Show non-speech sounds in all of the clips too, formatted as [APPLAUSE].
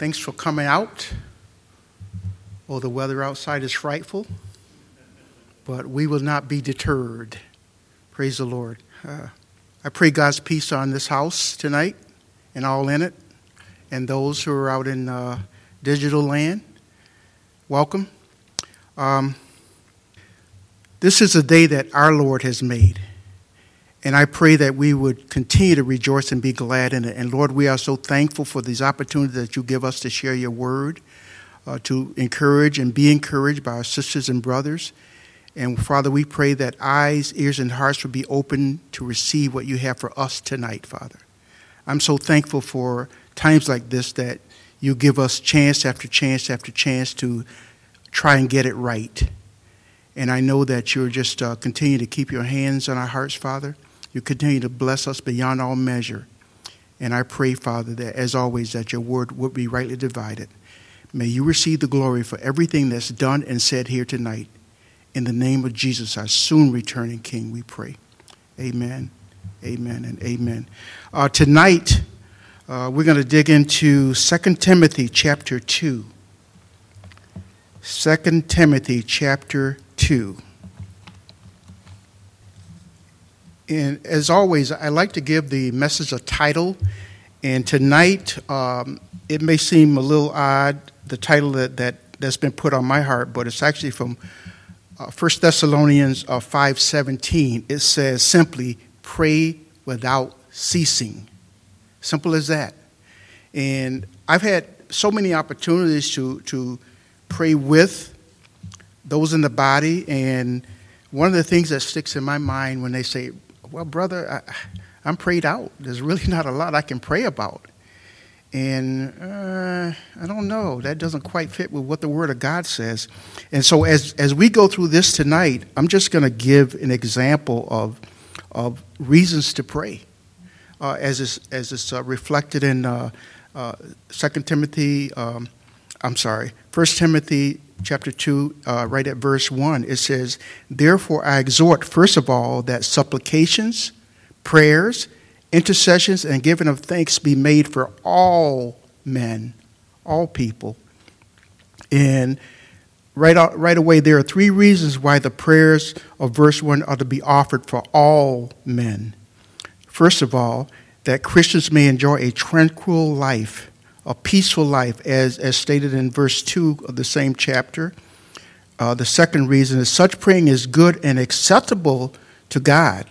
Thanks for coming out. Oh, the weather outside is frightful, but we will not be deterred. Praise the Lord. Uh, I pray God's peace on this house tonight and all in it, and those who are out in uh, digital land. Welcome. Um, this is a day that our Lord has made. And I pray that we would continue to rejoice and be glad in it. And Lord, we are so thankful for these opportunities that you give us to share your word, uh, to encourage and be encouraged by our sisters and brothers. And Father, we pray that eyes, ears, and hearts would be open to receive what you have for us tonight, Father. I'm so thankful for times like this that you give us chance after chance after chance to try and get it right. And I know that you're just uh, continue to keep your hands on our hearts, Father. You continue to bless us beyond all measure. And I pray, Father, that as always, that your word would be rightly divided. May you receive the glory for everything that's done and said here tonight. In the name of Jesus, our soon returning King, we pray. Amen, amen, and amen. Uh, tonight, uh, we're going to dig into 2 Timothy chapter 2. 2 Timothy chapter 2. And as always, I like to give the message a title. And tonight, um, it may seem a little odd, the title that, that, that's been put on my heart, but it's actually from uh, 1 Thessalonians uh, 5.17. It says simply, pray without ceasing. Simple as that. And I've had so many opportunities to, to pray with those in the body. And one of the things that sticks in my mind when they say, well, brother, I, am prayed out. There's really not a lot I can pray about. And uh, I don't know. That doesn't quite fit with what the Word of God says. And so, as, as we go through this tonight, I'm just going to give an example of, of reasons to pray, uh, as it's, as it's uh, reflected in uh, uh, 2 Timothy, um, I'm sorry, 1 Timothy chapter 2, uh, right at verse 1, it says, Therefore I exhort, first of all, that supplications, prayers, intercessions, and giving of thanks be made for all men, all people. And right, out, right away, there are three reasons why the prayers of verse 1 are to be offered for all men. First of all, that Christians may enjoy a tranquil life a peaceful life, as, as stated in verse 2 of the same chapter. Uh, the second reason is such praying is good and acceptable to God.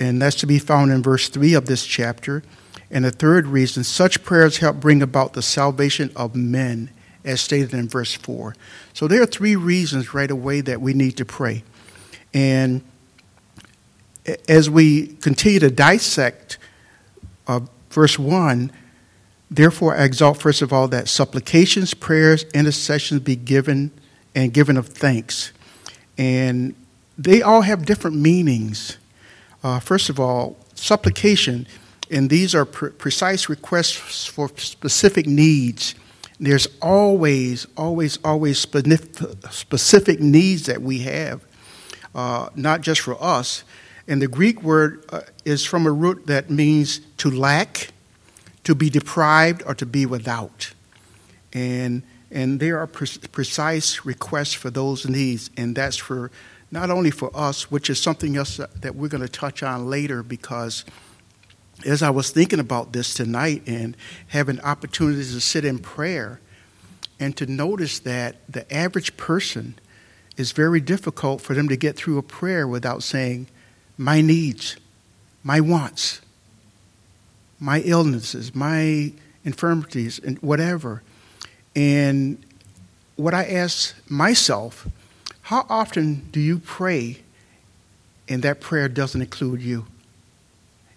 And that's to be found in verse 3 of this chapter. And the third reason, such prayers help bring about the salvation of men, as stated in verse 4. So there are three reasons right away that we need to pray. And as we continue to dissect uh, verse 1, Therefore, I exalt first of all that supplications, prayers, intercessions be given and given of thanks. And they all have different meanings. Uh, first of all, supplication, and these are pre- precise requests for specific needs. There's always, always, always specific needs that we have, uh, not just for us. And the Greek word uh, is from a root that means to lack to be deprived or to be without. And, and there are pre- precise requests for those needs, and that's for not only for us, which is something else that we're going to touch on later because as I was thinking about this tonight and having opportunities to sit in prayer and to notice that the average person is very difficult for them to get through a prayer without saying, My needs, my wants, my illnesses, my infirmities, and whatever. And what I ask myself, how often do you pray and that prayer doesn't include you?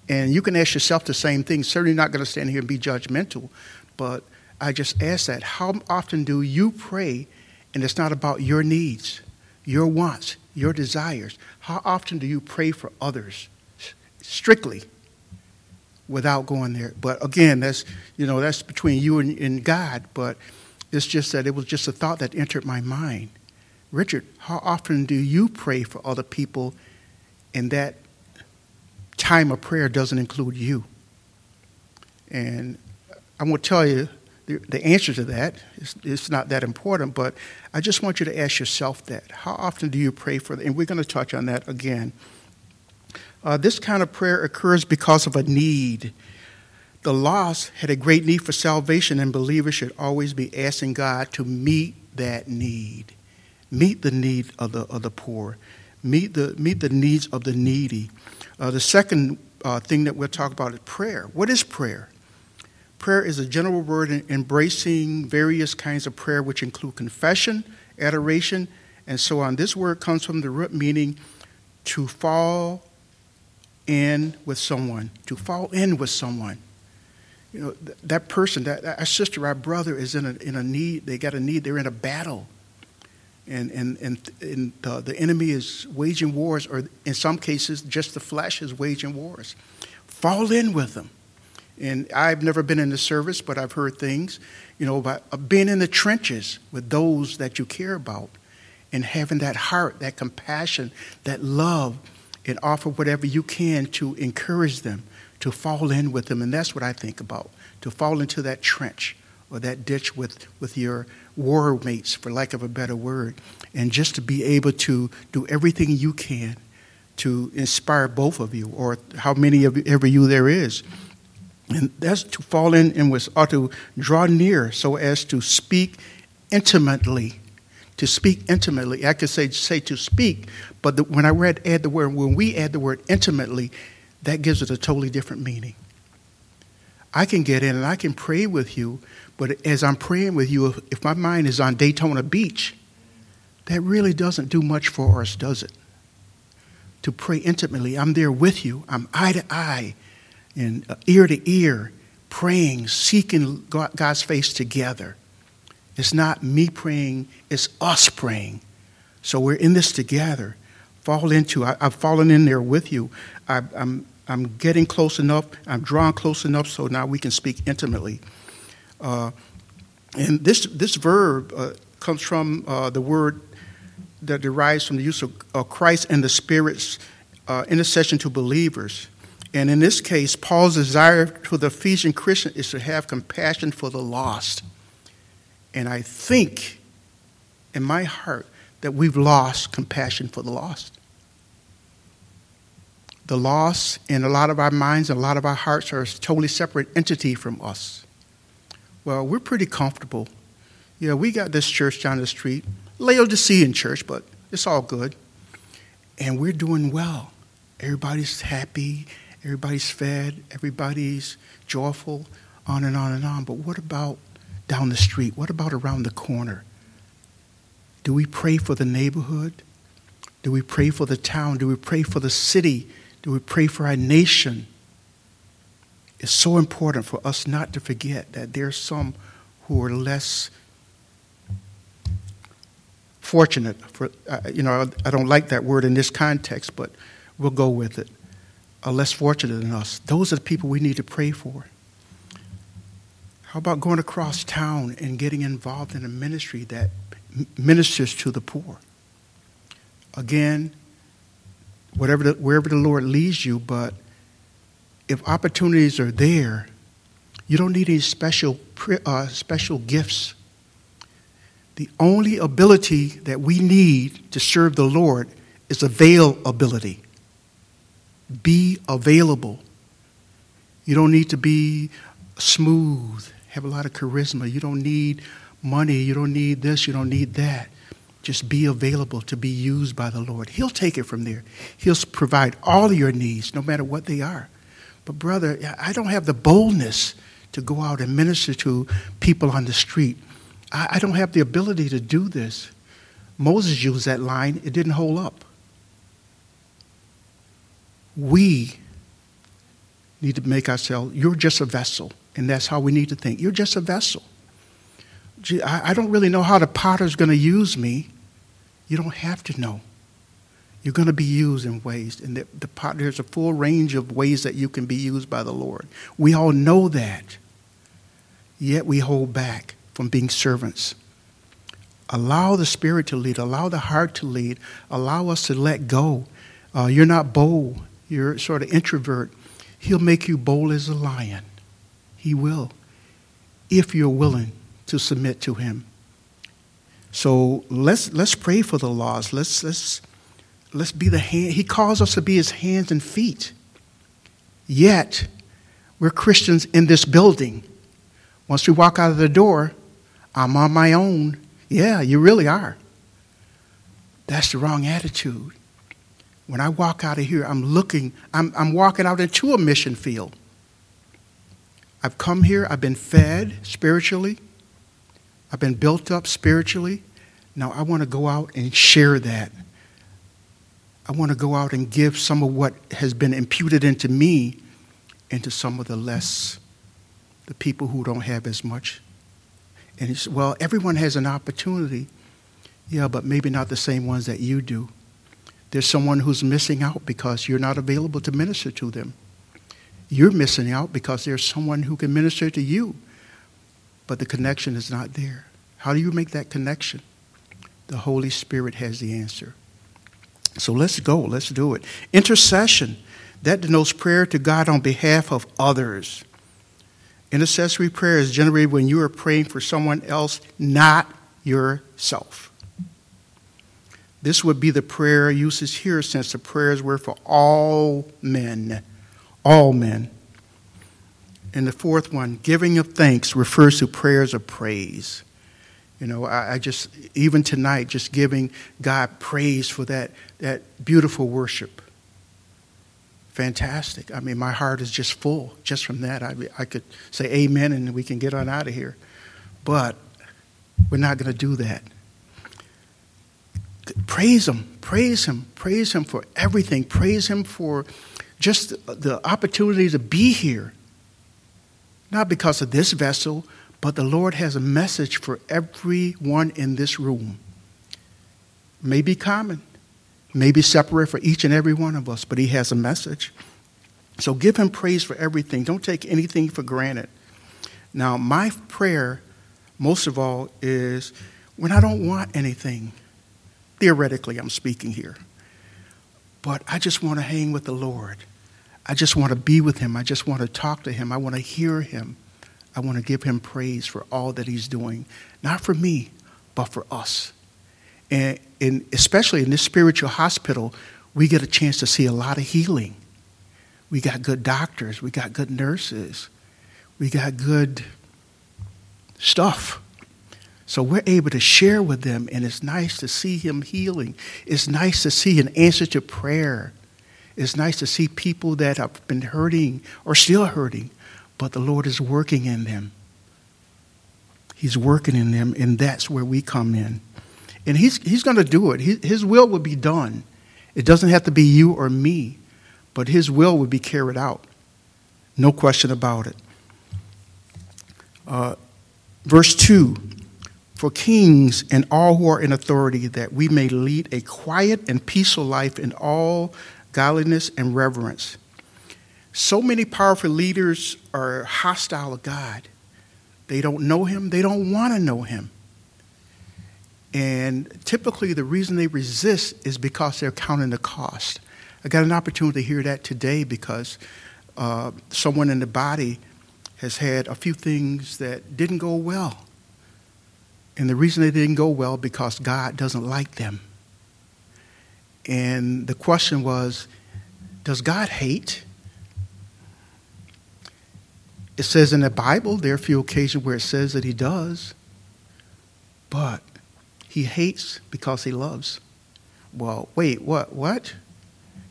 And you can ask yourself the same thing. Certainly not going to stand here and be judgmental, but I just ask that. How often do you pray and it's not about your needs, your wants, your desires? How often do you pray for others strictly? Without going there. But again, that's you know that's between you and, and God. But it's just that it was just a thought that entered my mind. Richard, how often do you pray for other people, and that time of prayer doesn't include you? And I'm going to tell you the, the answer to that. It's, it's, not that important, but I just want you to ask yourself that. How often do you pray for that? And we're going to touch on that again. Uh, this kind of prayer occurs because of a need. The lost had a great need for salvation, and believers should always be asking God to meet that need. Meet the need of the, of the poor. Meet the, meet the needs of the needy. Uh, the second uh, thing that we'll talk about is prayer. What is prayer? Prayer is a general word embracing various kinds of prayer, which include confession, adoration, and so on. This word comes from the root meaning to fall in with someone, to fall in with someone. You know, th- that person, that, that, our sister, our brother is in a, in a need, they got a need, they're in a battle. And, and, and, and the, the enemy is waging wars, or in some cases, just the flesh is waging wars. Fall in with them. And I've never been in the service, but I've heard things, you know, about uh, being in the trenches with those that you care about and having that heart, that compassion, that love, and offer whatever you can to encourage them, to fall in with them. And that's what I think about, to fall into that trench or that ditch with, with your war mates, for lack of a better word, and just to be able to do everything you can to inspire both of you or how many of ever you there is and that's to fall in and was or to draw near so as to speak intimately. To speak intimately. I could say say to speak, but the, when I read add the word, when we add the word intimately, that gives it a totally different meaning. I can get in and I can pray with you, but as I'm praying with you, if, if my mind is on Daytona Beach, that really doesn't do much for us, does it? To pray intimately, I'm there with you, I'm eye to eye and uh, ear to ear, praying, seeking God's face together. It's not me praying, it's us praying. So we're in this together. Fall into, I, have fallen in there with you. I, I'm, I'm getting close enough, I'm drawn close enough so now we can speak intimately. Uh, and this, this verb uh, comes from uh, the word that derives from the use of Christ and the Spirit's uh, intercession to believers. And in this case, Paul's desire for the Ephesian Christian is to have compassion for the lost. And I think in my heart that we've lost compassion for the lost. The lost in a lot of our minds a lot of our hearts are a totally separate entity from us. Well, we're pretty comfortable. Yeah, we got this church down the street, Laodicean church, but it's all good. And we're doing well. Everybody's happy Everybody's fed, everybody's joyful, on and on and on. But what about down the street? What about around the corner? Do we pray for the neighborhood? Do we pray for the town? Do we pray for the city? Do we pray for our nation? It's so important for us not to forget that there are some who are less fortunate. For, uh, you know, I don't like that word in this context, but we'll go with it are less fortunate than us. Those are the people we need to pray for. How about going across town and getting involved in a ministry that ministers to the poor? Again, whatever the, wherever the Lord leads you, but if opportunities are there, you don't need any special, uh, special gifts. The only ability that we need to serve the Lord is availability. Be available. You don't need to be smooth, have a lot of charisma. You don't need money. You don't need this. You don't need that. Just be available to be used by the Lord. He'll take it from there. He'll provide all your needs, no matter what they are. But, brother, I don't have the boldness to go out and minister to people on the street. I, don't have the ability to do this. Moses used that line, it didn't hold up we need to make ourselves, you're just a vessel. And that's how we need to think. You're just a vessel. Gee, I, I don't really know how the potter's going to use me. You don't have to know. You're going to be used in ways, and the, the pot, there's a full range of ways that you can be used by the Lord. We all know that. Yet we hold back from being servants. Allow the Spirit to lead, allow the heart to lead, allow us to let go. Uh, you're not bold you're sort of introvert, he'll make you bold as a lion. He will. if you're willing to submit to Him. So let's, let's pray for the lost. Let's, let's, let's be the hand. He calls us to be His hands and feet. Yet, we're Christians in this building. Once we walk out of the door, I'm on my own. Yeah, you really are. That's the wrong attitude. When I walk out of here, I'm looking, I'm, I'm walking out into a mission field. I've come here, I've been fed spiritually, I've been built up spiritually. Now I want to go out and share that. I want to go out and give some of what has been imputed into me into some of the less, the people who don't have as much. And said, Well, everyone has an opportunity. Yeah, but maybe not the same ones that you do. There's someone who's missing out because you're not available to minister to them. You're missing out because there's someone who can minister to you, but the connection is not there. How do you make that connection? The Holy Spirit has the answer. So let's go, let's do it. Intercession, that denotes prayer to God on behalf of others. Intercessory prayer is generated when you are praying for someone else, not yourself. This would be the prayer usage here since the prayers were for all men. All men. And the fourth one, giving of thanks, refers to prayers of praise. You know, I, I, just, even tonight, just giving God praise for that, that beautiful worship. Fantastic. I mean, my heart is just full just from that. I, I could say amen and we can get on out of here. But we're not going to do that. Praise Him, praise Him, praise Him for everything. Praise Him for just the opportunity to be here. Not because of this vessel, but the Lord has a message for everyone in this room. May be common, may be separate for each and every one of us, but He has a message. So give Him praise for everything. Don't take anything for granted. Now, my prayer, most of all, is when I don't want anything. Theoretically, I'm speaking here. But I just want to hang with the Lord. I just want to be with Him. I just want to talk to Him. I want to hear Him. I want to give Him praise for all that He's doing, not for me, but for us. And, and especially in this spiritual hospital, we get a chance to see a lot of healing. We got good doctors, we got good nurses, we got good stuff. So we're able to share with them, and it's nice to see him healing. It's nice to see an answer to prayer. It's nice to see people that have been hurting or still hurting, but the Lord is working in them. He's working in them, and that's where we come in. And He's, he's going to do it. His, his will will be done. It doesn't have to be you or me, but His will will be carried out. No question about it. Uh, verse 2 for kings and all who are in authority, that we may lead a quiet and peaceful life in all godliness and reverence. So many powerful leaders are hostile to God. They don't know Him, they don't want to know Him. And typically, the reason they resist is because they're counting the cost. I got an opportunity to hear that today because uh, someone in the body has had a few things that didn't go well and the reason they didn't go well because God doesn't like them. And the question was, does God hate? It says in the Bible, there are a few occasions where it says that he does, but he hates because he loves. Well, wait, what? What?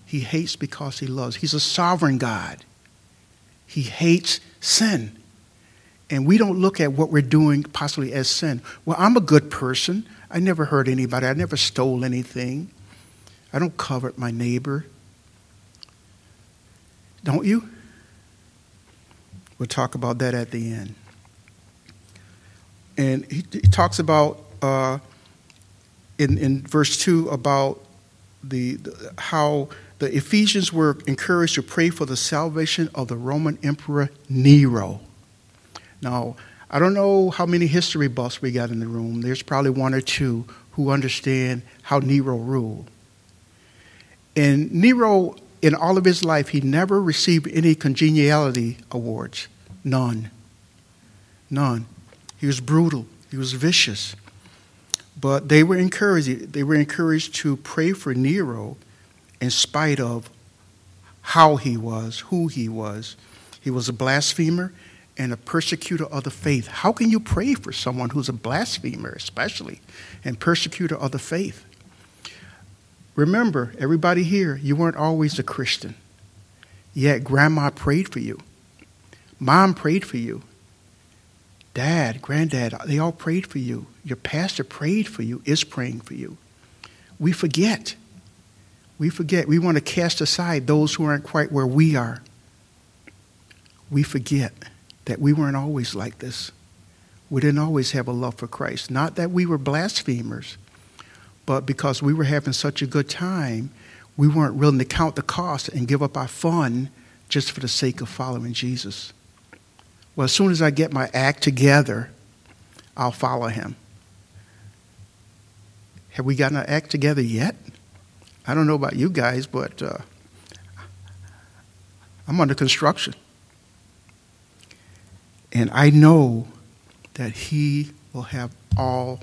He hates because he loves. He's a sovereign God. He hates sin and we don't look at what we're doing possibly as sin. Well, I'm a good person. I never hurt anybody. I never stole anything. I don't covet my neighbor. Don't you? We'll talk about that at the end. And he, he talks about uh, in, in verse 2 about the, the, how the Ephesians were encouraged to pray for the salvation of the Roman Emperor Nero. Now, I don't know how many history buffs we got in the room. There's probably one or two who understand how Nero ruled. And Nero, in all of his life, he never received any congeniality awards. None. None. He was brutal. He was vicious. But they were encouraged. They were encouraged to pray for Nero in spite of how he was, who he was. He was a blasphemer and a persecutor of the faith. How can you pray for someone who's a blasphemer, especially, and persecutor of the faith? Remember, everybody here, you weren't always a Christian. Yet grandma prayed for you. Mom prayed for you. Dad, granddad, they all prayed for you. Your pastor prayed for you, is praying for you. We forget. We forget. We want to cast aside those who aren't quite where we are. We forget that we weren't always like this. We didn't always have a love for Christ. Not that we were blasphemers, but because we were having such a good time, we weren't willing to count the cost and give up our fun just for the sake of following Jesus. Well, as soon as I get my act together, I'll follow him. Have we gotten our act together yet? I don't know about you guys, but uh, I'm under construction. And I know that he will have all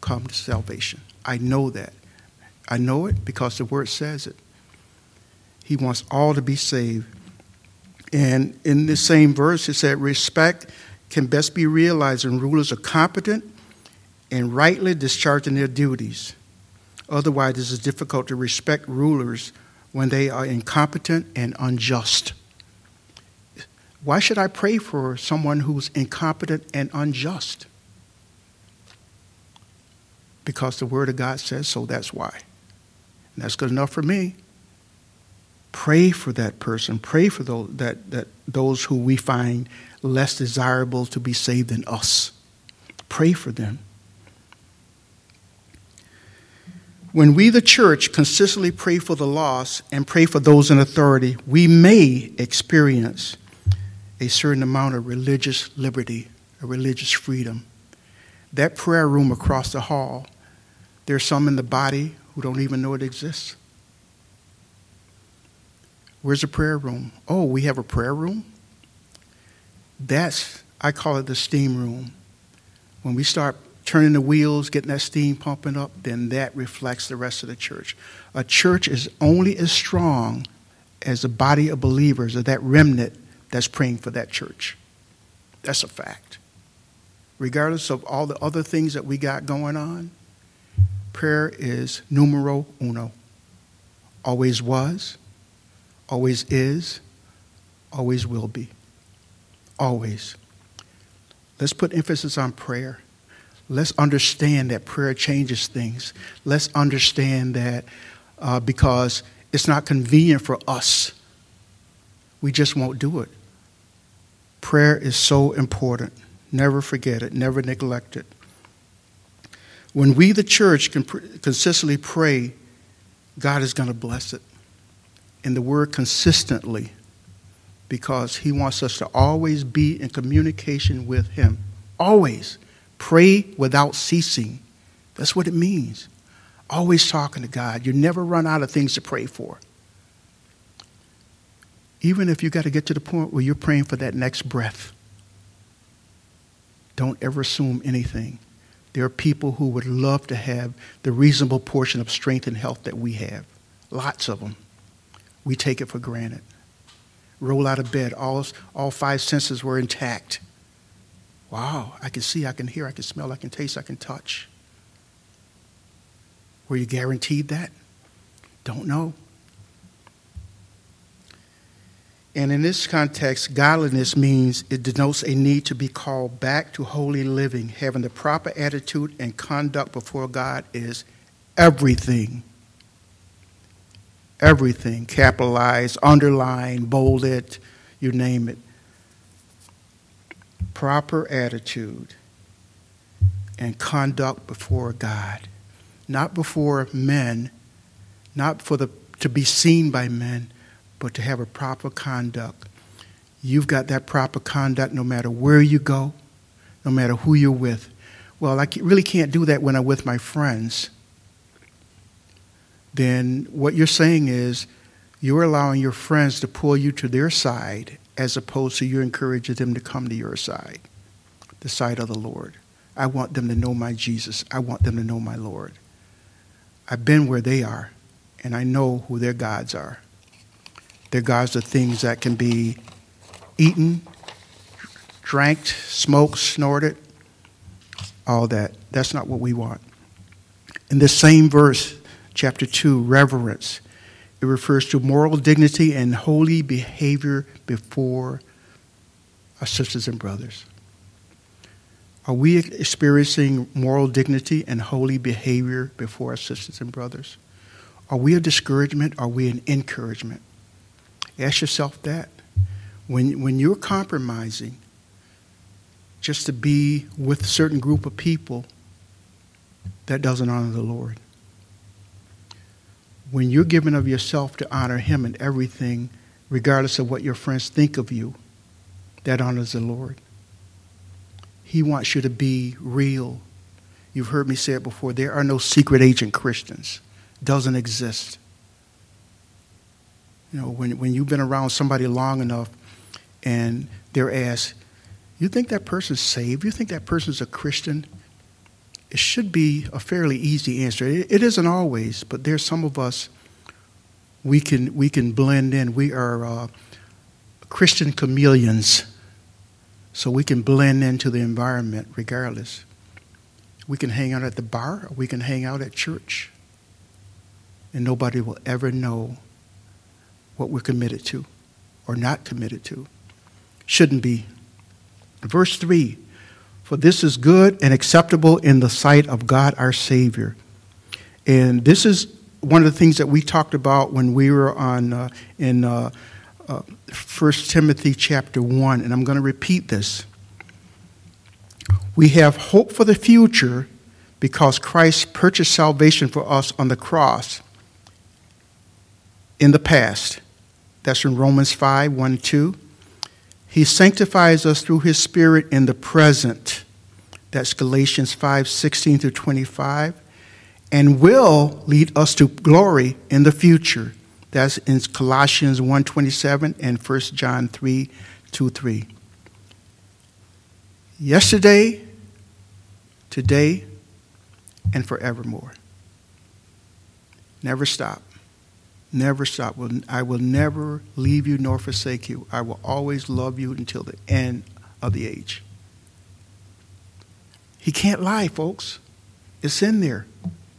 come to salvation. I know that. I know it because the word says it. He wants all to be saved. And in the same verse, it said, respect can best be realized when rulers are competent and rightly discharging their duties. Otherwise, it is difficult to respect rulers when they are incompetent and unjust. Why should I pray for someone who's incompetent and unjust? Because the Word of God says so, that's why. And that's good enough for me. Pray for that person. Pray for those, that, that, those who we find less desirable to be saved than us. Pray for them. When we, the church, consistently pray for the lost and pray for those in authority, we may experience a certain amount of religious liberty, a religious freedom. That prayer room across the hall, there's some in the body who don't even know it exists. Where's the prayer room? Oh, we have a prayer room? That's, I call it the steam room. When we start turning the wheels, getting that steam pumping up, then that reflects the rest of the church. A church is only as strong as a body of believers or that remnant that's praying for that church. That's a fact. Regardless of all the other things that we got going on, prayer is numero uno. Always was, always is, always will be. Always. Let's put emphasis on prayer. Let's understand that prayer changes things. Let's understand that uh, because it's not convenient for us, we just won't do it. Prayer is so important. Never forget it, never neglect it. When we, the church, can pr- consistently pray, God is going to bless it And the word consistently because he wants us to always be in communication with him. Always. Pray without ceasing. That's what it means. Always talking to God. You never run out of things to pray for. Even if you got to get to the point where you're praying for that next breath, don't ever assume anything. There are people who would love to have the reasonable portion of strength and health that we have. Lots of them. We take it for granted. Roll out of bed, all, all five senses were intact. Wow, I can see, I can hear, I can smell, I can taste, I can touch. Were you guaranteed that? Don't know. And in this context, godliness means it denotes a need to be called back to holy living. Having the proper attitude and conduct before God is everything everything capitalized, underlined, bolded, you name it. Proper attitude and conduct before God, not before men, not for the to be seen by men, but to have a proper conduct. You've got that proper conduct no matter where you go, no matter who you're with. Well, I really can't do that when I'm with my friends then what you're saying is you're allowing your friends to pull you to their side as opposed to you encouraging them to come to your side. the side of the Lord. I want them to know my Jesus. I want them to know my Lord. I've been where they are, and I know who their gods are. Their gods are things that can be eaten, drank, smoked, snorted, all that. That's not what we want. In this same verse, chapter 2, reverence, it refers to moral dignity and holy behavior before our sisters and brothers. Are we experiencing moral dignity and holy behavior before our sisters and brothers? Are we a discouragement? Are we an encouragement? Ask yourself that. When, when you're compromising just to be with a certain group of people, that doesn't honor the Lord. When you're giving of yourself to honor Him in everything, regardless of what your friends think of you, that honors the Lord. He wants you to be real. You've heard me say it before. There are no secret agent Christians. Doesn't exist. You know, when, when you've been around somebody long enough and they're asked, you think that person's saved? You think that person's a Christian? It should be a fairly easy answer. It, it isn't always, but there's some of us we can we can blend in. We are uh, Christian chameleons. So we can blend into the environment regardless. We can hang out at the bar or we can hang out at church. And nobody will ever know what we're committed to or not committed to. Shouldn't be. Verse 3 For this is good and acceptable in the sight of God our Savior. And this is one of the things that we talked about when we were on uh, in uh, uh, 1 Timothy chapter 1, and I'm going to repeat this. We have hope for the future because Christ purchased salvation for us on the cross in the past. That's in Romans 5 1 2. He sanctifies us through his Spirit in the present. That's Galatians 5 16 through 25. And will lead us to glory in the future. That's in Colossians 1.27 and 1 John 3, 2, 3. Yesterday, today, and forevermore. Never stop. Never stop. I will never leave you nor forsake you. I will always love you until the end of the age. He can't lie, folks. It's in there.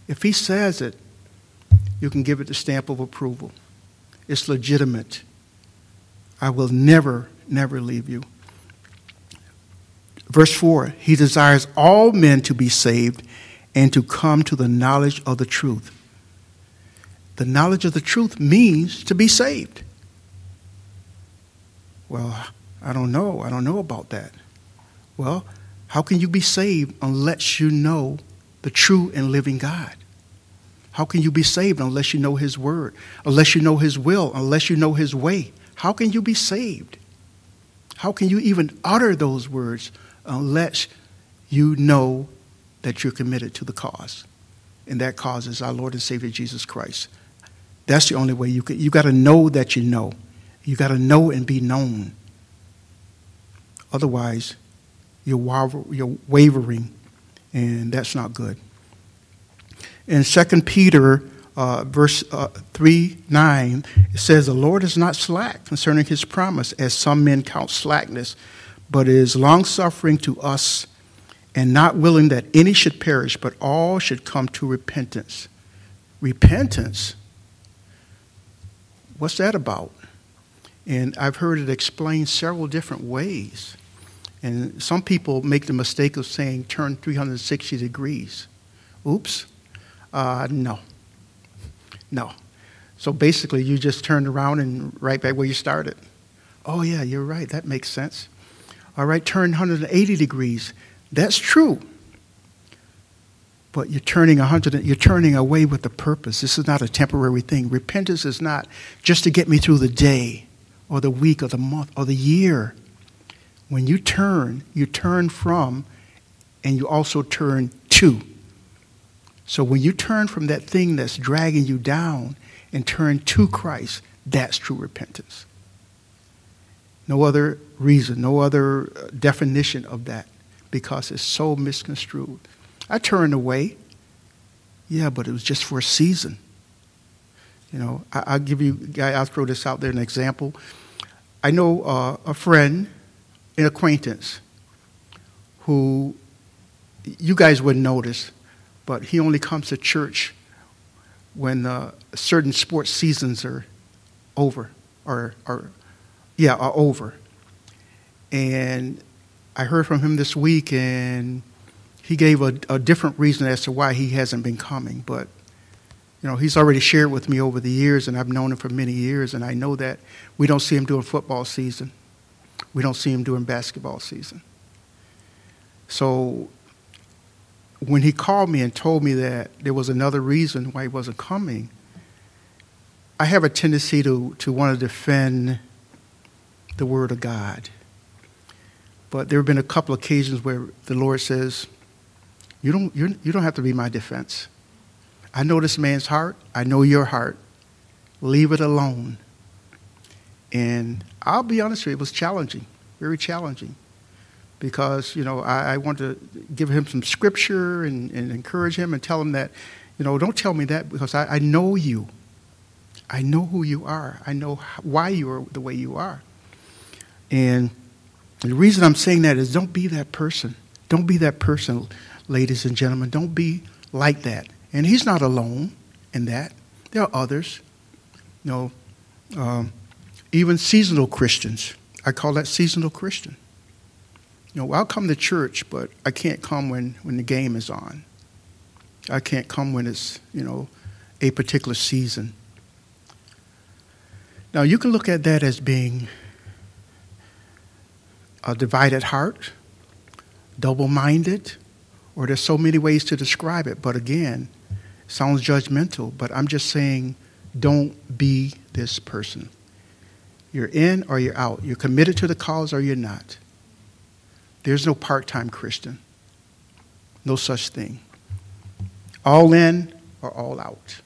If he says it, you can give it the stamp of approval. It's legitimate. I will never, never leave you. Verse 4 He desires all men to be saved and to come to the knowledge of the truth. The knowledge of the truth means to be saved. Well, I don't know. I don't know about that. Well, how can you be saved unless you know the true and living God? How can you be saved unless you know His Word, unless you know His will, unless you know His way? How can you be saved? How can you even utter those words unless you know that you're committed to the cause? And that cause is our Lord and Savior Jesus Christ. That's the only way you can. You got to know that you know. You got to know and be known. Otherwise, you're, waver, you're wavering, and that's not good. In 2 Peter uh, verse uh, 3 9, it says, The Lord is not slack concerning his promise, as some men count slackness, but is longsuffering to us, and not willing that any should perish, but all should come to repentance. Repentance? What's that about? And I've heard it explained several different ways. And some people make the mistake of saying turn 360 degrees. Oops. Uh, no. No. So basically, you just turned around and right back where you started. Oh, yeah, you're right. That makes sense. All right, turn 180 degrees. That's true. But you're turning 100, you're turning away with a purpose. This is not a temporary thing. Repentance is not just to get me through the day or the week or the month or the year. When you turn, you turn from and you also turn to. So when you turn from that thing that's dragging you down and turn to Christ, that's true repentance. No other reason, no other uh, definition of that. because it's so misconstrued. I turned away. Yeah, but it was just for a season. You know, I, will give you, I'll throw this out there an example. I know uh, a friend, an acquaintance, who you guys wouldn't notice, but he only comes to church when uh, certain sports seasons are over, or, or yeah, are over. And I heard from him this week, and he gave a, a different reason as to why he hasn't been coming. But, you know, he's already shared with me over the years, and I've known him for many years, and I know that we don't see him during football season. We don't see him during basketball season. So when he called me and told me that there was another reason why he wasn't coming, I have a tendency to, to want to defend the Word of God. But there have been a couple occasions where the Lord says, you don't, you're, you don't have to be my defense. I know this man's heart. I know your heart. Leave it alone. And I'll be honest with you, it was challenging, very challenging. Because, you know, I, I want to give him some scripture and, and, encourage him and tell him that, you know, don't tell me that because I, I know you. I know who you are. I know why you are the way you are. And the reason I'm saying that is don't be that person. Don't be that person, ladies and gentlemen. Don't be like that. And he's not alone in that. There are others. You know, um, even seasonal Christians. I call that seasonal Christian. You know, I'll come to church, but I can't come when, when the game is on. I can't come when it's, you know, a particular season. Now, you can look at that as being a divided heart, double minded, or there's so many ways to describe it. But again, sounds judgmental, but I'm just saying don't be this person. You're in or you're out. You're committed to the cause or you're not. There's no part time Christian. No such thing. All in or all out.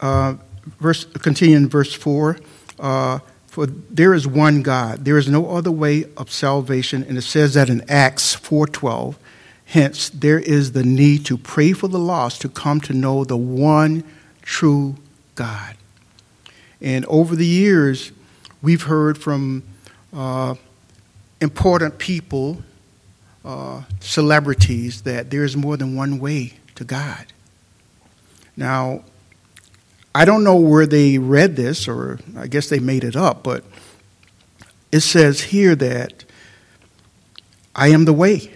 Uh, verse, continue in verse 4. Uh, for there is one God. There is no other way of salvation. And it says that in Acts 4.12. Hence, there is the need to pray for the lost to come to know the one true God. And over the years, we've heard from uh, important people, uh, celebrities, that there is more than one way to God. Now, I don't know where they read this, or I guess they made it up, but it says here that I am the way,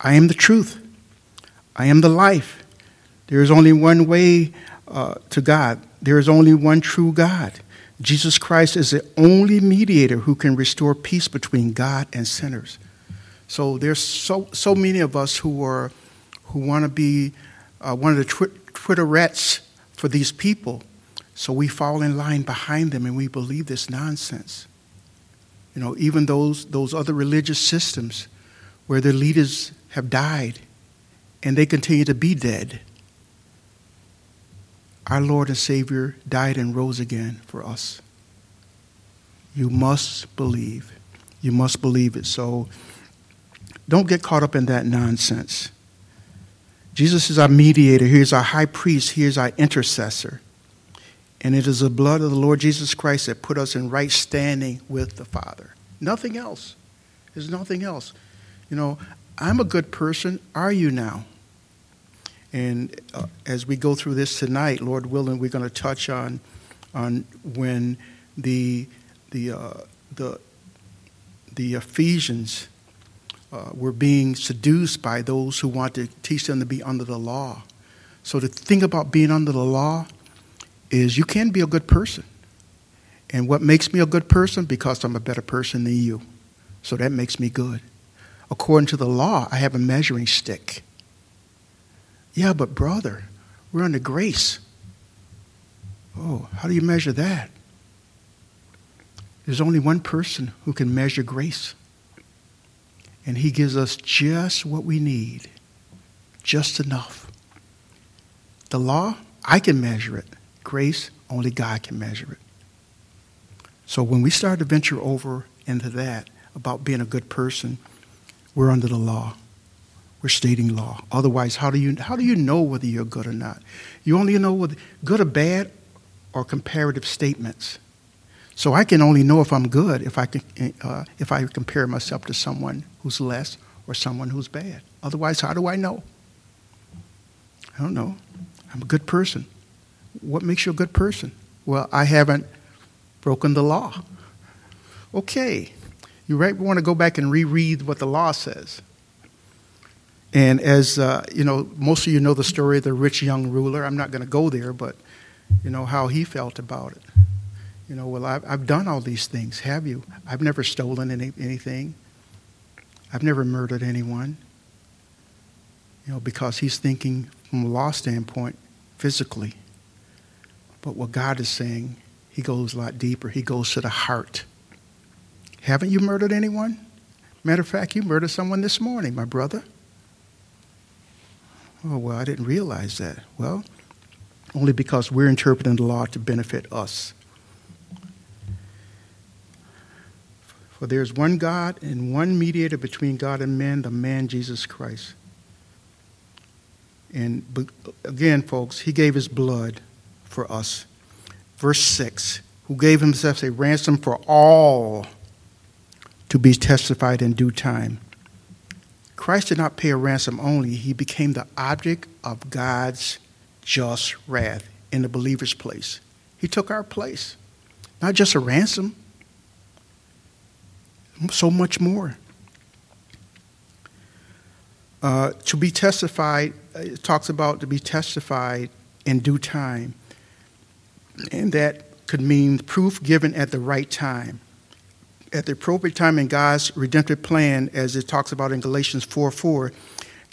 I am the truth, I am the life. There is only one way uh, to God, there is only one true God. Jesus Christ is the only mediator who can restore peace between God and sinners. So there's so, so many of us who are who want to be uh, one of the twi- Twitterettes for these people. So we fall in line behind them and we believe this nonsense. You know, even those, those other religious systems where their leaders have died and they continue to be dead. Our Lord and Savior died and rose again for us. You must believe. You must believe it. So don't get caught up in that nonsense. Jesus is our mediator. He is our high priest. He is our intercessor. And it is the blood of the Lord Jesus Christ that put us in right standing with the Father. Nothing else. There's nothing else. You know, I'm a good person. Are you now? And uh, as we go through this tonight, Lord willing, we're going to touch on on when the the uh, the the Ephesians uh, were being seduced by those who want to teach them to be under the law. So the thing about being under the law is you can be a good person. And what makes me a good person? Because I'm a better person than you. So that makes me good. According to the law, I have a measuring stick. Yeah, but brother, we're under grace. Oh, how do you measure that? There's only one person who can measure grace. And He gives us just what we need, just enough. The law, I can measure it. Grace, only God can measure it. So when we start to venture over into that about being a good person, we're under the law. We're stating law. Otherwise, how do you how do you know whether you're good or not? You only know whether good or bad or comparative statements. So I can only know if I'm good if I can uh, if I compare myself to someone who's less or someone who's bad. Otherwise, how do I know? I don't know. I'm a good person. What makes you a good person? Well, I haven't broken the law. Okay. You right want to go back and reread what the law says. And as uh, you know, most of you know the story of the rich young ruler. I'm not going to go there, but you know how he felt about it. You know, well, I've, I've done all these things. Have you? I've never stolen any, anything. I've never murdered anyone. You know, because he's thinking from a law standpoint, physically. But what God is saying, he goes a lot deeper. He goes to the heart. Haven't you murdered anyone? Matter of fact, you murdered someone this morning, my brother. Oh, well, I didn't realize that. Well, only because we're interpreting the law to benefit us. For there is one God and one mediator between God and men, the man Jesus Christ. And again, folks, he gave his blood for us. Verse 6 who gave himself a ransom for all to be testified in due time. Christ did not pay a ransom only, he became the object of God's just wrath in the believer's place. He took our place. Not just a ransom, so much more. Uh, to be testified, it talks about to be testified in due time. And that could mean proof given at the right time. At the appropriate time in God's redemptive plan, as it talks about in Galatians 4 4,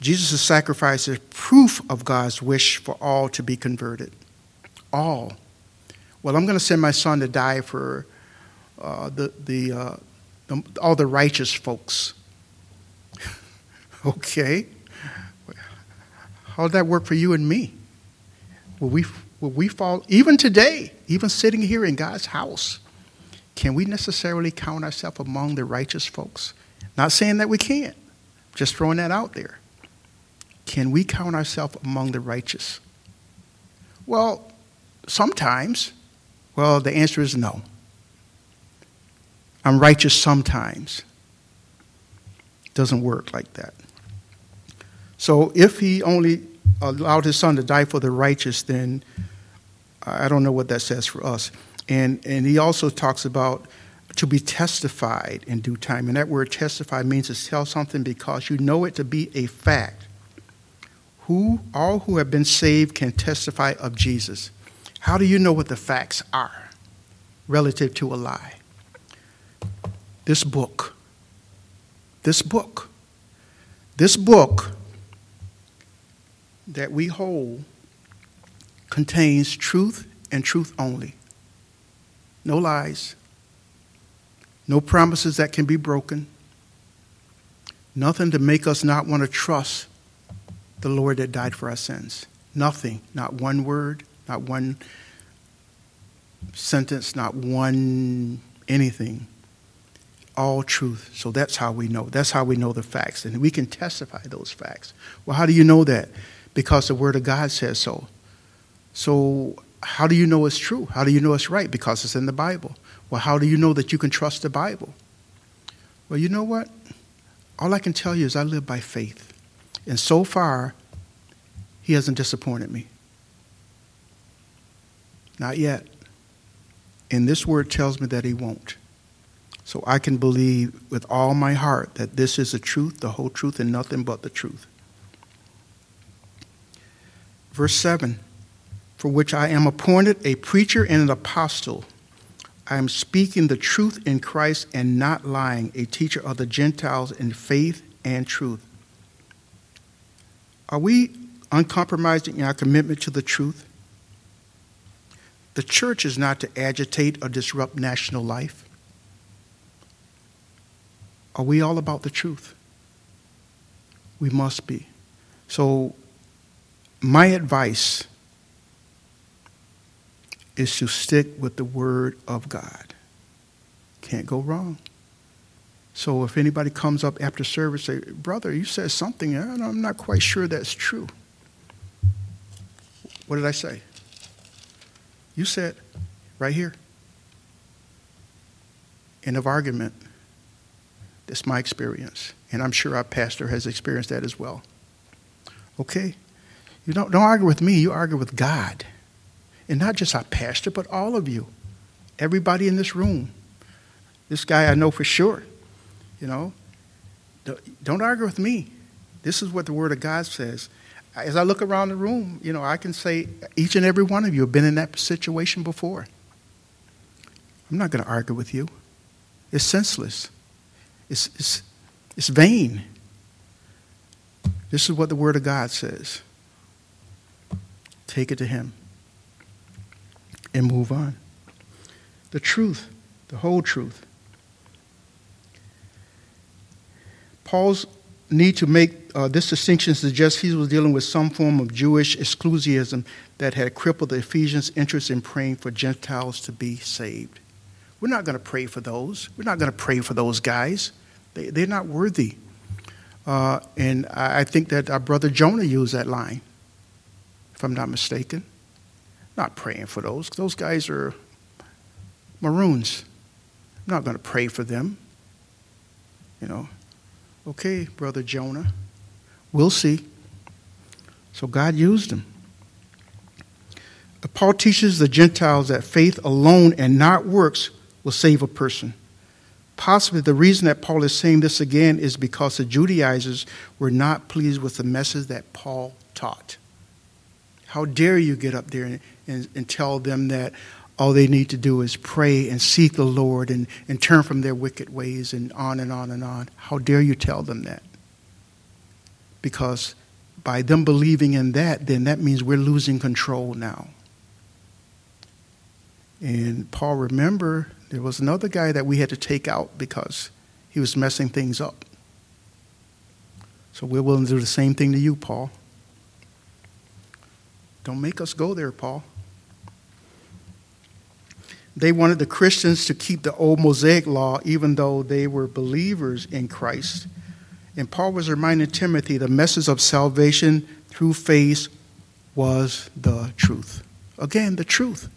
Jesus' sacrifice is proof of God's wish for all to be converted. All. Well, I'm going to send my son to die for uh, the, the, uh, the, all the righteous folks. [LAUGHS] okay. How'd that work for you and me? Will we, will we fall, even today, even sitting here in God's house, can we necessarily count ourselves among the righteous folks? Not saying that we can't, just throwing that out there. Can we count ourselves among the righteous? Well, sometimes. Well, the answer is no. I'm righteous sometimes. Doesn't work like that. So if he only allowed his son to die for the righteous, then I don't know what that says for us. And, and he also talks about to be testified in due time. And that word testify means to tell something because you know it to be a fact. Who, all who have been saved can testify of Jesus. How do you know what the facts are relative to a lie? This book. This book. This book that we hold contains truth and truth only. No lies, no promises that can be broken, nothing to make us not want to trust the Lord that died for our sins. Nothing, not one word, not one sentence, not one anything. All truth. So that's how we know. That's how we know the facts. And we can testify those facts. Well, how do you know that? Because the Word of God says so. So, how do you know it's true? How do you know it's right? Because it's in the Bible. Well, how do you know that you can trust the Bible? Well, you know what? All I can tell you is I live by faith. And so far, He hasn't disappointed me. Not yet. And this word tells me that He won't. So I can believe with all my heart that this is the truth, the whole truth, and nothing but the truth. Verse 7 For which I am appointed a preacher and an apostle. I am speaking the truth in Christ and not lying, a teacher of the Gentiles in faith and truth. Are we uncompromising in our commitment to the truth? The church is not to agitate or disrupt national life. Are we all about the truth? We must be. So my advice is to stick with the Word of God. Can't go wrong. So if anybody comes up after service, say, brother, you said something, and I'm not quite sure that's true. What did I say? You said right here. End of argument. That's my experience. And I'm sure our pastor has experienced that as well. Okay? You don't, don't argue with me, you argue with God. And not just our pastor, but all of you. Everybody in this room. This guy I know for sure. You know? Don't argue with me. This is what the Word of God says. As I look around the room, you know, I can say each and every one of you have been in that situation before. I'm not going to argue with you. It's senseless. It's, it's, it's vain. This is what the Word of God says. Take it to Him and move on. The truth, the whole truth. Paul's need to make uh, this distinction suggests he was dealing with some form of Jewish exclusivism that had crippled the Ephesians' interest in praying for Gentiles to be saved. We're not going to pray for those. We're not going to pray for those guys. They, they're not worthy. Uh, and I think that our brother Jonah used that line, if I'm not mistaken. Not praying for those. Those guys are maroons. I'm not going to pray for them. You know, okay, brother Jonah, we'll see. So God used him. Paul teaches the Gentiles that faith alone and not works will save a person. Possibly the reason that Paul is saying this again is because the Judaizers were not pleased with the message that Paul taught. How dare you get up there and, and, and tell them that all they need to do is pray and seek the Lord and, and turn from their wicked ways and on and on and on? How dare you tell them that? Because by them believing in that, then that means we're losing control now. And Paul, remember, there was another guy that we had to take out because he was messing things up. So we're willing to do the same thing to you, Paul. Don't make us go there, Paul. They wanted the Christians to keep the old Mosaic law even though they were believers in Christ. And Paul was reminding Timothy the message of salvation through faith was the truth. Again, the truth.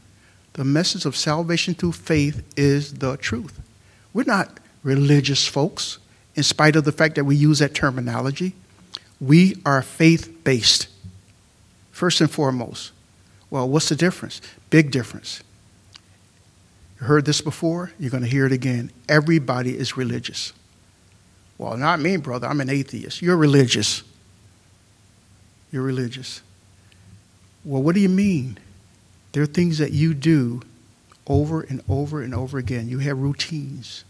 The message of salvation through faith is the truth. We're not religious folks, in spite of the fact that we use that terminology. We are faith based, first and foremost. Well, what's the difference? Big difference. You heard this before, you're going to hear it again. Everybody is religious. Well, not me, brother. I'm an atheist. You're religious. You're religious. Well, what do you mean? There are things that you do over and over and over again. You have routines.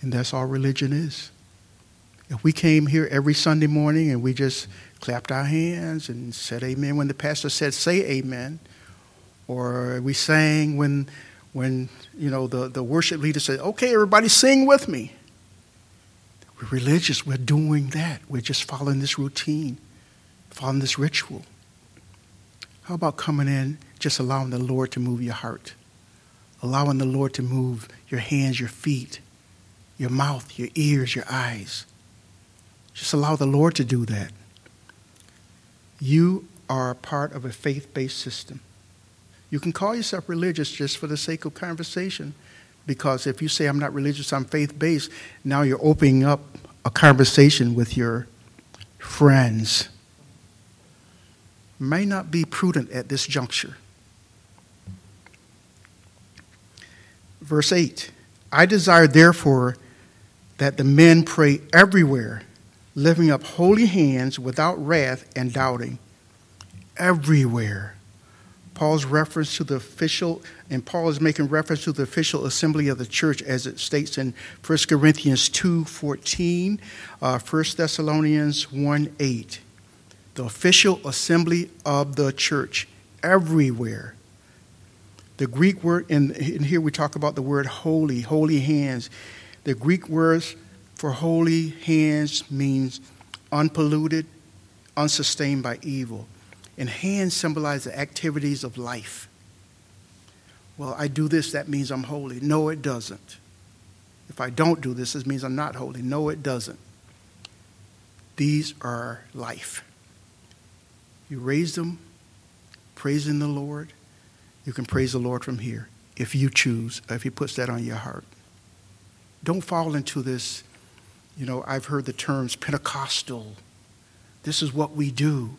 And that's all religion is. If we came here every Sunday morning and we just clapped our hands and said amen when the pastor said say amen, or we sang when, when you know, the, the worship leader said, okay, everybody sing with me. We're religious. We're doing that. We're just following this routine, following this ritual. How about coming in just allowing the Lord to move your heart, allowing the Lord to move your hands, your feet, your mouth, your ears, your eyes. Just allow the Lord to do that. You are part of a faith based system. You can call yourself religious just for the sake of conversation, because if you say, I'm not religious, I'm faith based, now you're opening up a conversation with your friends. May not be prudent at this juncture. Verse 8 I desire, therefore, that the men pray everywhere, lifting up holy hands without wrath and doubting. Everywhere. Paul's reference to the official, and Paul is making reference to the official assembly of the church as it states in 1 Corinthians 2 14, uh, 1 Thessalonians 1 8. The official assembly of the church, everywhere. The Greek word, and here we talk about the word holy, holy hands. The Greek words for holy hands means unpolluted, unsustained by evil. And hands symbolize the activities of life. Well, I do this, that means I'm holy. No, it doesn't. If I don't do this, this means I'm not holy. No, it doesn't. These are life. You raise them, praising the Lord. You can praise the Lord from here if you choose, if He puts that on your heart. Don't fall into this, you know, I've heard the terms Pentecostal. This is what we do.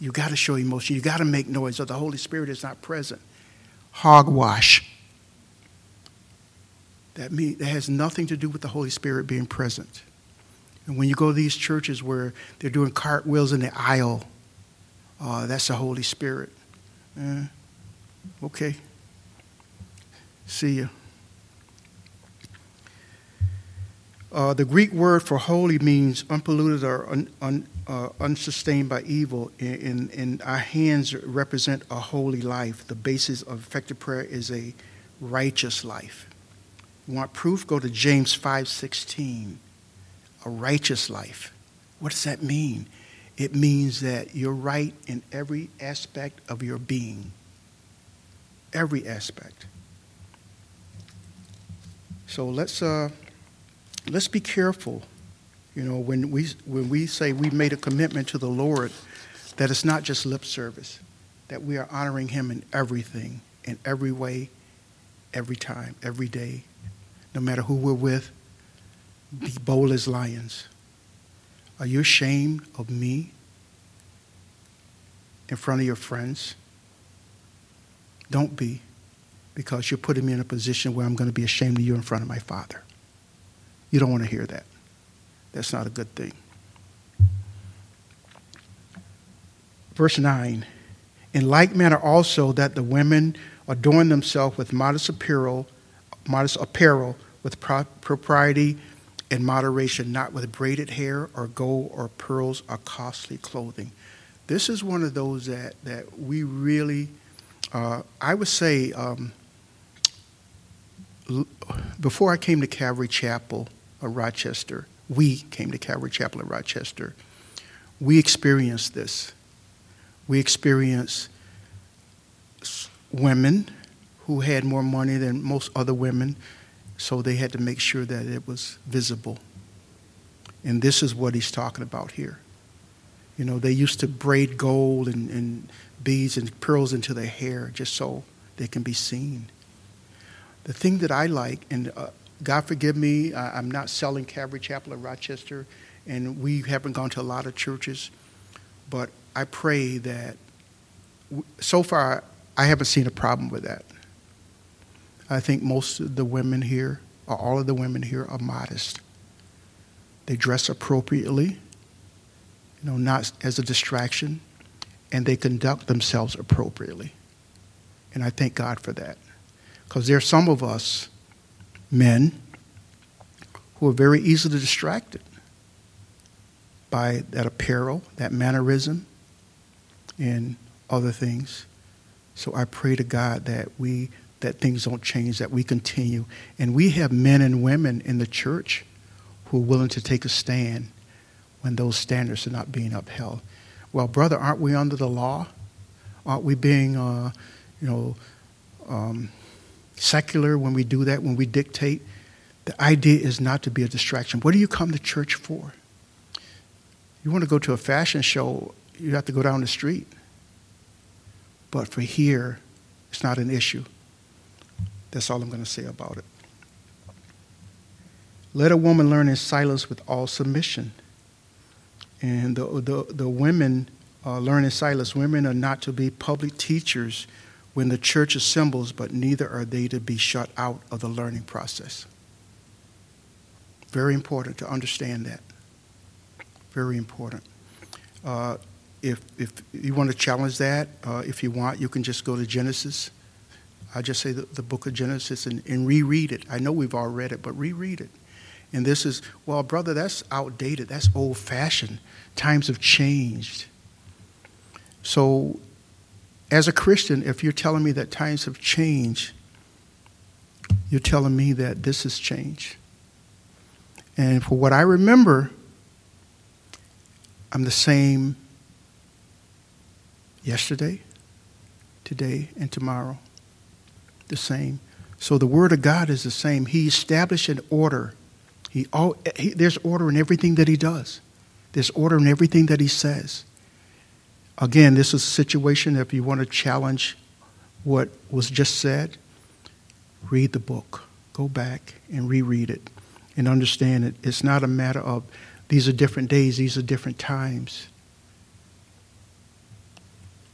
You got to show emotion. You got to make noise, or the Holy Spirit is not present. Hogwash. That, mean, that has nothing to do with the Holy Spirit being present. And when you go to these churches where they're doing cartwheels in the aisle, uh, that's the Holy Spirit. Eh, okay. See you. Uh, the Greek word for holy means unpolluted or un, un, uh, unsustained by evil, and, and our hands represent a holy life. The basis of effective prayer is a righteous life. You want proof? Go to James 5:16. A righteous life. What does that mean? It means that you're right in every aspect of your being. Every aspect. So let's uh, let's be careful. You know, when we when we say we made a commitment to the Lord, that it's not just lip service, that we are honoring Him in everything, in every way, every time, every day, no matter who we're with. Be bold as lions. Are you ashamed of me in front of your friends? Don't be, because you're putting me in a position where I'm going to be ashamed of you in front of my Father. You don't want to hear that. That's not a good thing. Verse 9 In like manner also that the women adorn themselves with modest apparel, modest apparel with pro- propriety and moderation, not with braided hair or gold or pearls or costly clothing. This is one of those that, that we really, uh, I would say, um, before I came to Calvary Chapel, of Rochester, we came to Calvary Chapel of Rochester, we experienced this. We experienced women who had more money than most other women, so they had to make sure that it was visible. And this is what he's talking about here. You know, they used to braid gold and, and beads and pearls into their hair just so they can be seen. The thing that I like, and uh, God forgive me, I'm not selling Calvary Chapel in Rochester, and we haven't gone to a lot of churches, but I pray that so far I haven't seen a problem with that. I think most of the women here, or all of the women here, are modest. They dress appropriately, you know, not as a distraction, and they conduct themselves appropriately. And I thank God for that. Because there are some of us men who are very easily distracted by that apparel, that mannerism, and other things. So I pray to God that we that things don't change, that we continue. And we have men and women in the church who are willing to take a stand when those standards are not being upheld. Well, brother, aren't we under the law? Aren't we being, uh, you know, um, secular when we do that, when we dictate. The idea is not to be a distraction. What do you come to church for? You want to go to a fashion show, you have to go down the street. But for here, it's not an issue. That's all I'm going to say about it. Let a woman learn in silence with all submission. And the, the, the women uh, learn in silence. Women are not to be public teachers when the church assembles, but neither are they to be shut out of the learning process. Very important to understand that. Very important. Uh, if, if you want to challenge that, uh, if you want, you can just go to Genesis. I just say the, the book of Genesis and, and reread it. I know we've all read it, but reread it. And this is, well, brother, that's outdated. That's old fashioned. Times have changed. So as a Christian, if you're telling me that times have changed, you're telling me that this has changed. And for what I remember, I'm the same yesterday, today, and tomorrow. The same. So the Word of God is the same. He established an order. He, all, he, there's order in everything that He does, there's order in everything that He says. Again, this is a situation if you want to challenge what was just said, read the book. Go back and reread it and understand it. It's not a matter of these are different days, these are different times.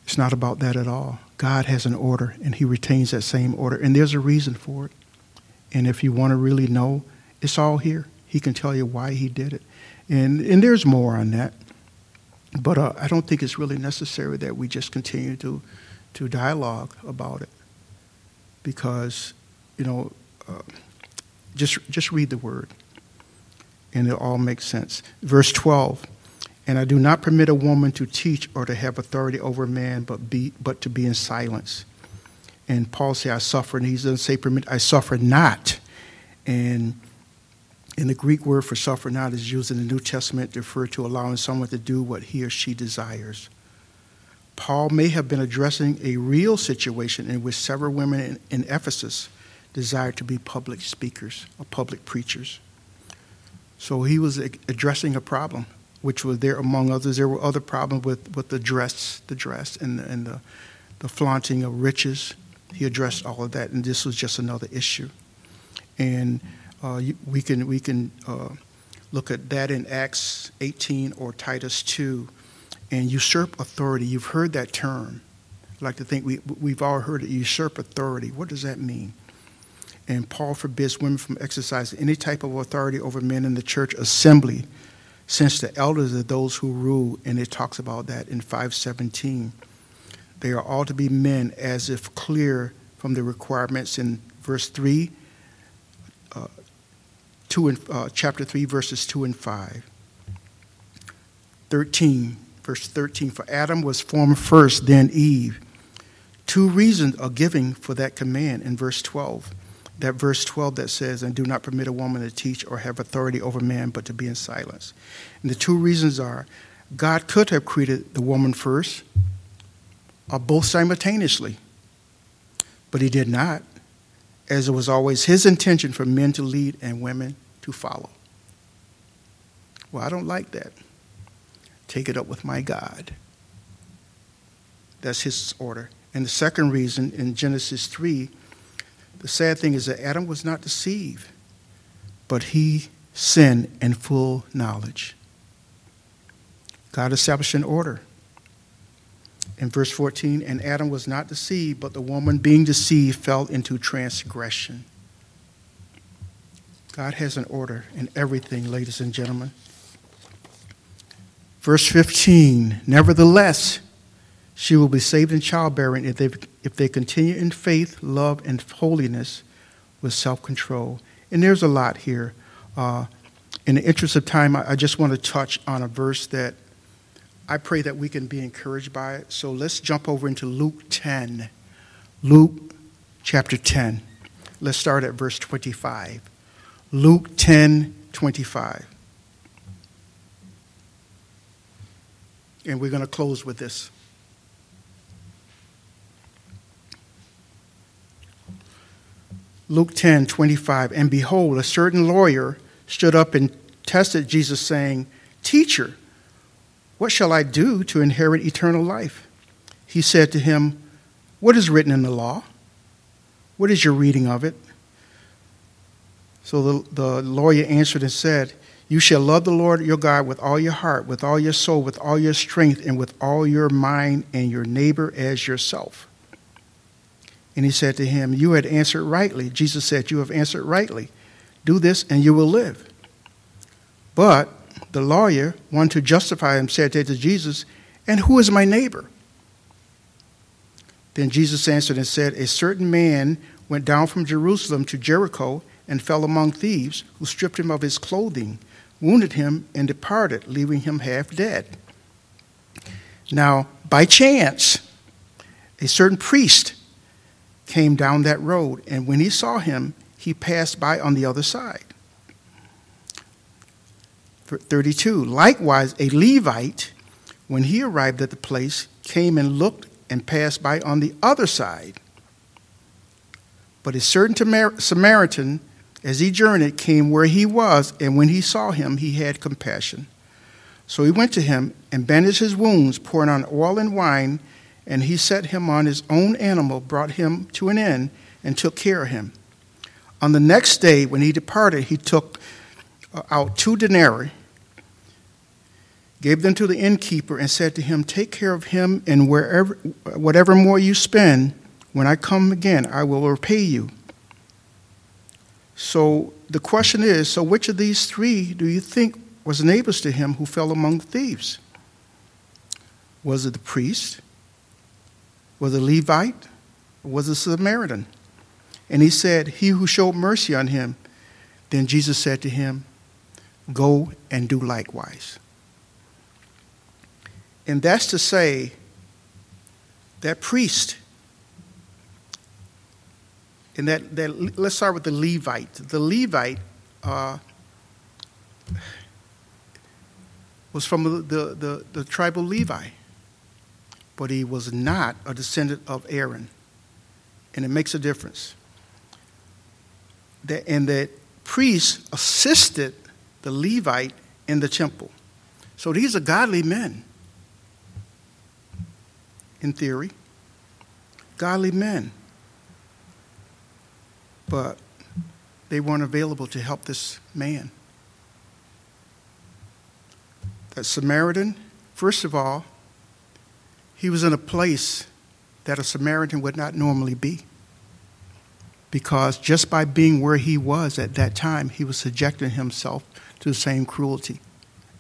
It's not about that at all. God has an order and He retains that same order, and there's a reason for it. And if you want to really know, it's all here. He can tell you why He did it. And, and there's more on that. But uh, I don't think it's really necessary that we just continue to, to dialogue about it because, you know, uh, just, just read the word and it all makes sense. Verse 12 And I do not permit a woman to teach or to have authority over a man, but, be, but to be in silence. And Paul says, I suffer, and he doesn't say permit, I suffer not. And in the Greek word for suffer not is used in the New Testament to refer to allowing someone to do what he or she desires. Paul may have been addressing a real situation in which several women in, in Ephesus desired to be public speakers or public preachers. So he was addressing a problem, which was there among others. There were other problems with, with the dress, the dress, and, and the, the flaunting of riches. He addressed all of that, and this was just another issue. And uh, we can, we can uh, look at that in Acts 18 or Titus 2 and usurp authority. You've heard that term. I like to think we, we've all heard it usurp authority. What does that mean? And Paul forbids women from exercising any type of authority over men in the church assembly, since the elders are those who rule, and it talks about that in 517. They are all to be men as if clear from the requirements in verse 3 2 and, uh, chapter 3, verses 2 and 5. 13, verse 13 For Adam was formed first, then Eve. Two reasons are given for that command in verse 12. That verse 12 that says, And do not permit a woman to teach or have authority over man, but to be in silence. And the two reasons are God could have created the woman first, or both simultaneously, but he did not as it was always his intention for men to lead and women to follow. Well, I don't like that. Take it up with my God. That's his order. And the second reason in Genesis 3, the sad thing is that Adam was not deceived, but he sinned in full knowledge. God established an order in verse 14, and Adam was not deceived, but the woman, being deceived, fell into transgression. God has an order in everything, ladies and gentlemen. Verse 15, nevertheless, she will be saved in childbearing if they, if they continue in faith, love, and holiness with self control. And there's a lot here. Uh, in the interest of time, I, I just want to touch on a verse that I pray that we can be encouraged by it. So let's jump over into Luke 10. Luke chapter 10. Let's start at verse 25. Luke 10 25. And we're going to close with this. Luke 10 25. And behold, a certain lawyer stood up and tested Jesus, saying, Teacher, what shall I do to inherit eternal life? He said to him, What is written in the law? What is your reading of it? So the, the lawyer answered and said, You shall love the Lord your God with all your heart, with all your soul, with all your strength, and with all your mind, and your neighbor as yourself. And he said to him, You had answered rightly. Jesus said, You have answered rightly. Do this, and you will live. But the lawyer, one to justify him, said to Jesus, And who is my neighbor? Then Jesus answered and said, A certain man went down from Jerusalem to Jericho and fell among thieves, who stripped him of his clothing, wounded him, and departed, leaving him half dead. Now, by chance, a certain priest came down that road, and when he saw him, he passed by on the other side. 32. Likewise, a Levite, when he arrived at the place, came and looked and passed by on the other side. But a certain Samaritan, as he journeyed, came where he was, and when he saw him, he had compassion. So he went to him and bandaged his wounds, pouring on oil and wine, and he set him on his own animal, brought him to an inn, and took care of him. On the next day, when he departed, he took uh, out two denarii, gave them to the innkeeper, and said to him, Take care of him, and wherever, whatever more you spend, when I come again, I will repay you. So the question is so which of these three do you think was neighbors to him who fell among thieves? Was it the priest? Was a Levite? Was a Samaritan? And he said, He who showed mercy on him. Then Jesus said to him, Go and do likewise. And that's to say, that priest, and that, that let's start with the Levite. The Levite uh, was from the, the, the, the tribe of Levi, but he was not a descendant of Aaron. And it makes a difference. That, and that priests assisted the Levite in the temple. So these are godly men, in theory. Godly men. But they weren't available to help this man. That Samaritan, first of all, he was in a place that a Samaritan would not normally be because just by being where he was at that time, he was subjecting himself to the same cruelty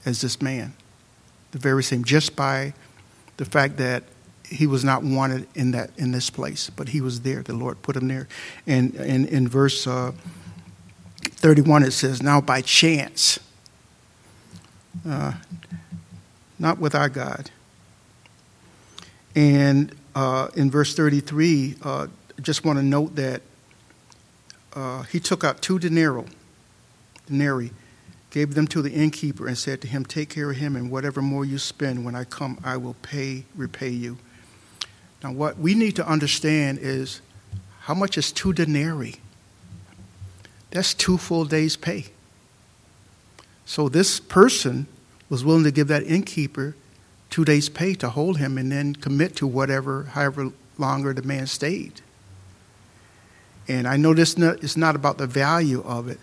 as this man. The very same, just by the fact that he was not wanted in that in this place, but he was there. The Lord put him there. And, in verse uh, 31, it says, Now by chance, uh, not with our God. And uh, in verse 33, uh, just want to note that uh, he took out two denarii, denarii, gave them to the innkeeper, and said to him, Take care of him, and whatever more you spend, when I come, I will pay, repay you. Now, what we need to understand is how much is two denarii? That's two full days' pay. So this person was willing to give that innkeeper two days' pay to hold him and then commit to whatever, however longer the man stayed. And I know this is not about the value of it,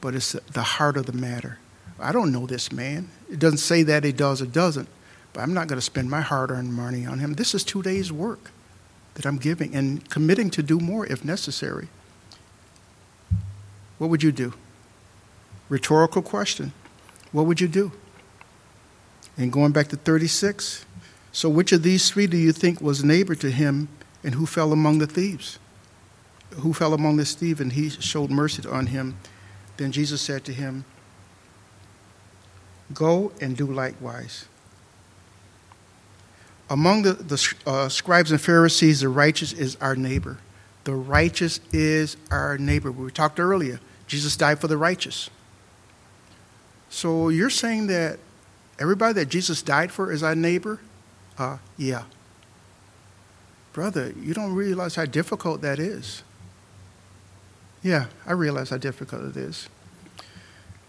but it's the heart of the matter. I don't know this man. It doesn't say that he does or doesn't, but I'm not going to spend my hard earned money on him. This is two days' work that I'm giving and committing to do more if necessary. What would you do? Rhetorical question. What would you do? And going back to 36, so which of these three do you think was neighbor to him and who fell among the thieves? who fell among the thief, and he showed mercy on him. Then Jesus said to him, Go and do likewise. Among the, the uh, scribes and Pharisees, the righteous is our neighbor. The righteous is our neighbor. We talked earlier. Jesus died for the righteous. So you're saying that everybody that Jesus died for is our neighbor? Uh, yeah. Brother, you don't realize how difficult that is. Yeah, I realize how difficult it is.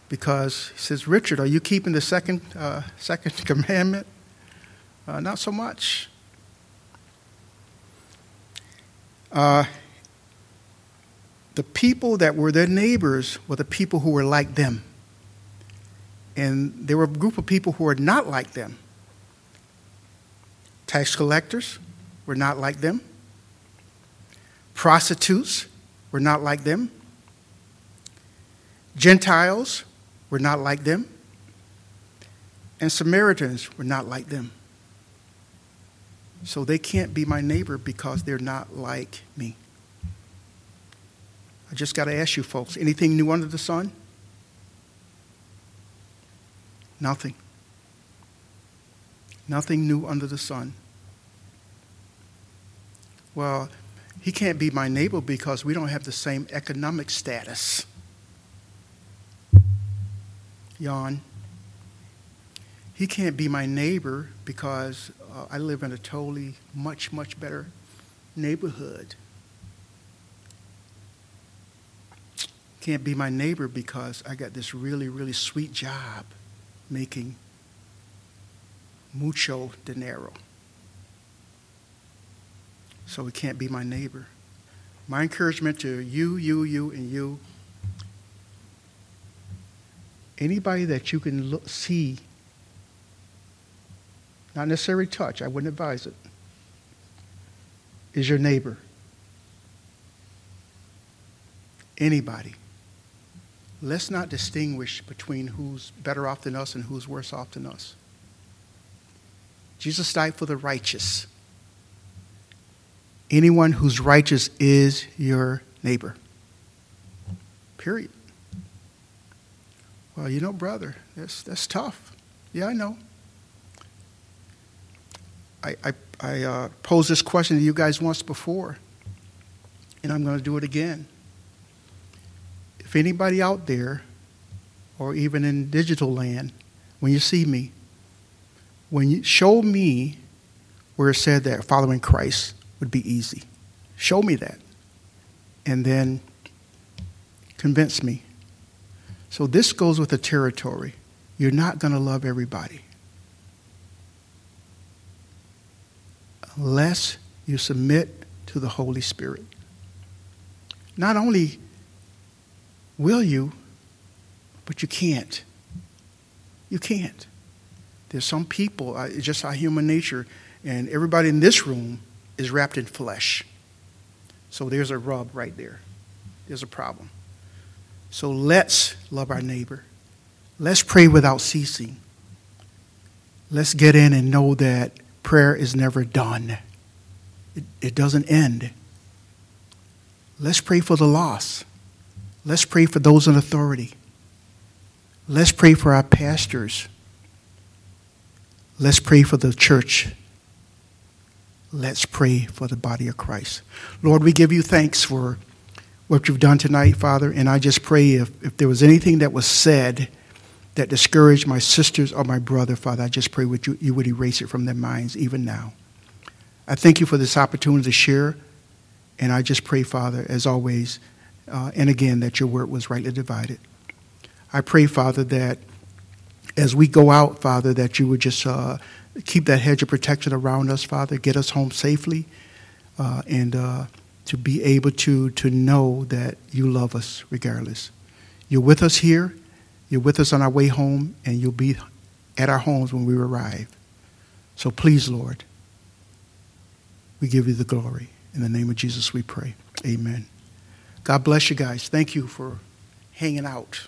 Because he says, Richard, are you keeping the second, uh, [LAUGHS] second commandment? Uh, not so much. Uh, the people that were their neighbors were the people who were like them. And there were a group of people who were not like them. Tax collectors were not like them. Prostitutes were not like them. Gentiles were not like them. And Samaritans were not like them. So they can't be my neighbor because they're not like me. I just got to ask you folks anything new under the sun? Nothing. Nothing new under the sun. Well, he can't be my neighbor because we don't have the same economic status. Yawn. He can't be my neighbor because uh, I live in a totally much, much better neighborhood. can't be my neighbor because I got this really, really sweet job making mucho dinero. So he can't be my neighbor. My encouragement to you, you, you, and you anybody that you can look, see, not necessarily touch, I wouldn't advise it, is your neighbor. Anybody. Let's not distinguish between who's better off than us and who's worse off than us. Jesus died for the righteous. Anyone who's righteous is your neighbor. Period. Well, you know, brother, that's, that's tough. Yeah, I know. I, I, I uh, posed this question to you guys once before, and I'm going to do it again. Anybody out there, or even in digital land, when you see me, when you show me where it said that following Christ would be easy, show me that, and then convince me so this goes with the territory. You're not going to love everybody unless you submit to the Holy Spirit. Not only will you, but you can't. You can't. There's some people, it's just our human nature, and everybody in this room is wrapped in flesh. So there's a rub right there. There's a problem. So let's love our neighbor. Let's pray without ceasing. Let's get in and know that prayer is never done, it, it doesn't end. Let's pray for the lost. Let's pray for those in authority. Let's pray for our pastors. Let's pray for the church. Let's pray for the body of Christ. Lord, we give you thanks for what you've done tonight, Father. And I just pray if, if there was anything that was said that discouraged my sisters or my brother, Father, I just pray with you, you would erase it from their minds even now. I thank you for this opportunity to share. And I just pray, Father, as always, uh, and again, that your word was rightly divided. I pray, Father, that as we go out, Father, that you would just uh, keep that hedge of protection around us, Father, get us home safely, uh, and uh, to be able to, to know that you love us regardless. You're with us here, you're with us on our way home, and you'll be at our homes when we arrive. So please, Lord, we give you the glory. In the name of Jesus, we pray. Amen. God bless you guys. Thank you for hanging out.